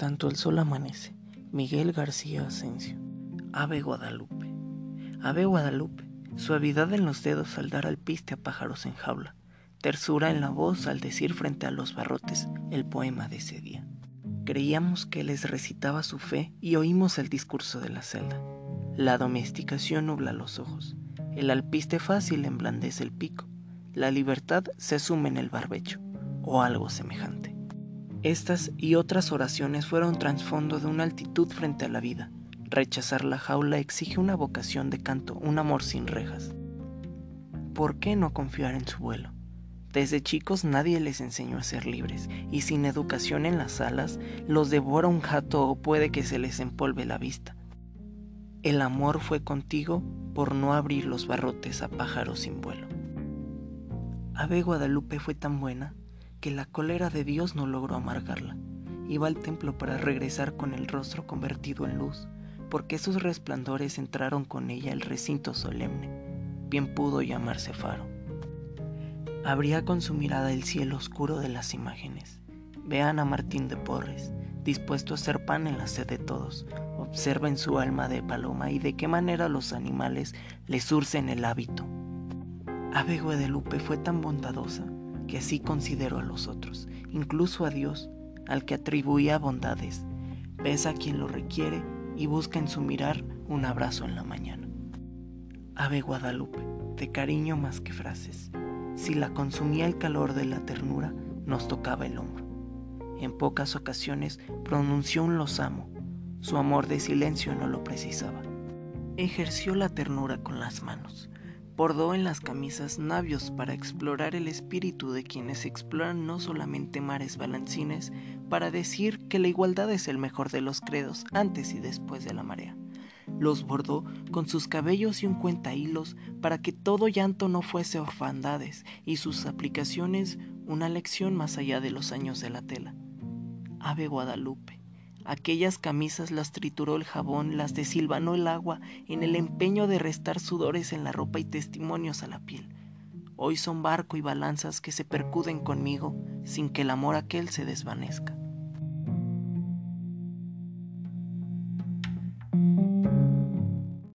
tanto el sol amanece. Miguel García Asensio. Ave Guadalupe. Ave Guadalupe. Suavidad en los dedos al dar al piste a pájaros en jaula. Tersura en la voz al decir frente a los barrotes el poema de ese día. Creíamos que les recitaba su fe y oímos el discurso de la celda. La domesticación nubla los ojos. El alpiste fácil emblandece el pico. La libertad se sume en el barbecho, o algo semejante. Estas y otras oraciones fueron trasfondo de una altitud frente a la vida. Rechazar la jaula exige una vocación de canto, un amor sin rejas. ¿Por qué no confiar en su vuelo? Desde chicos nadie les enseñó a ser libres, y sin educación en las alas los devora un jato o puede que se les empolve la vista. El amor fue contigo por no abrir los barrotes a pájaros sin vuelo. Ave Guadalupe fue tan buena que la cólera de Dios no logró amargarla. Iba al templo para regresar con el rostro convertido en luz, porque sus resplandores entraron con ella el recinto solemne. Bien pudo llamarse faro. Abría con su mirada el cielo oscuro de las imágenes. Vean a Martín de Porres, dispuesto a ser pan en la sed de todos. Observa en su alma de paloma y de qué manera los animales le surcen el hábito. Ave Guadalupe fue tan bondadosa que así considero a los otros, incluso a Dios, al que atribuía bondades. Besa a quien lo requiere y busca en su mirar un abrazo en la mañana. Ave Guadalupe, de cariño más que frases. Si la consumía el calor de la ternura, nos tocaba el hombro. En pocas ocasiones pronunció un los amo. Su amor de silencio no lo precisaba. Ejerció la ternura con las manos Bordó en las camisas navios para explorar el espíritu de quienes exploran no solamente mares balancines, para decir que la igualdad es el mejor de los credos antes y después de la marea. Los bordó con sus cabellos y un cuenta hilos para que todo llanto no fuese orfandades y sus aplicaciones una lección más allá de los años de la tela. Ave Guadalupe, Aquellas camisas las trituró el jabón, las desilvanó el agua, en el empeño de restar sudores en la ropa y testimonios a la piel. Hoy son barco y balanzas que se percuden conmigo sin que el amor aquel se desvanezca.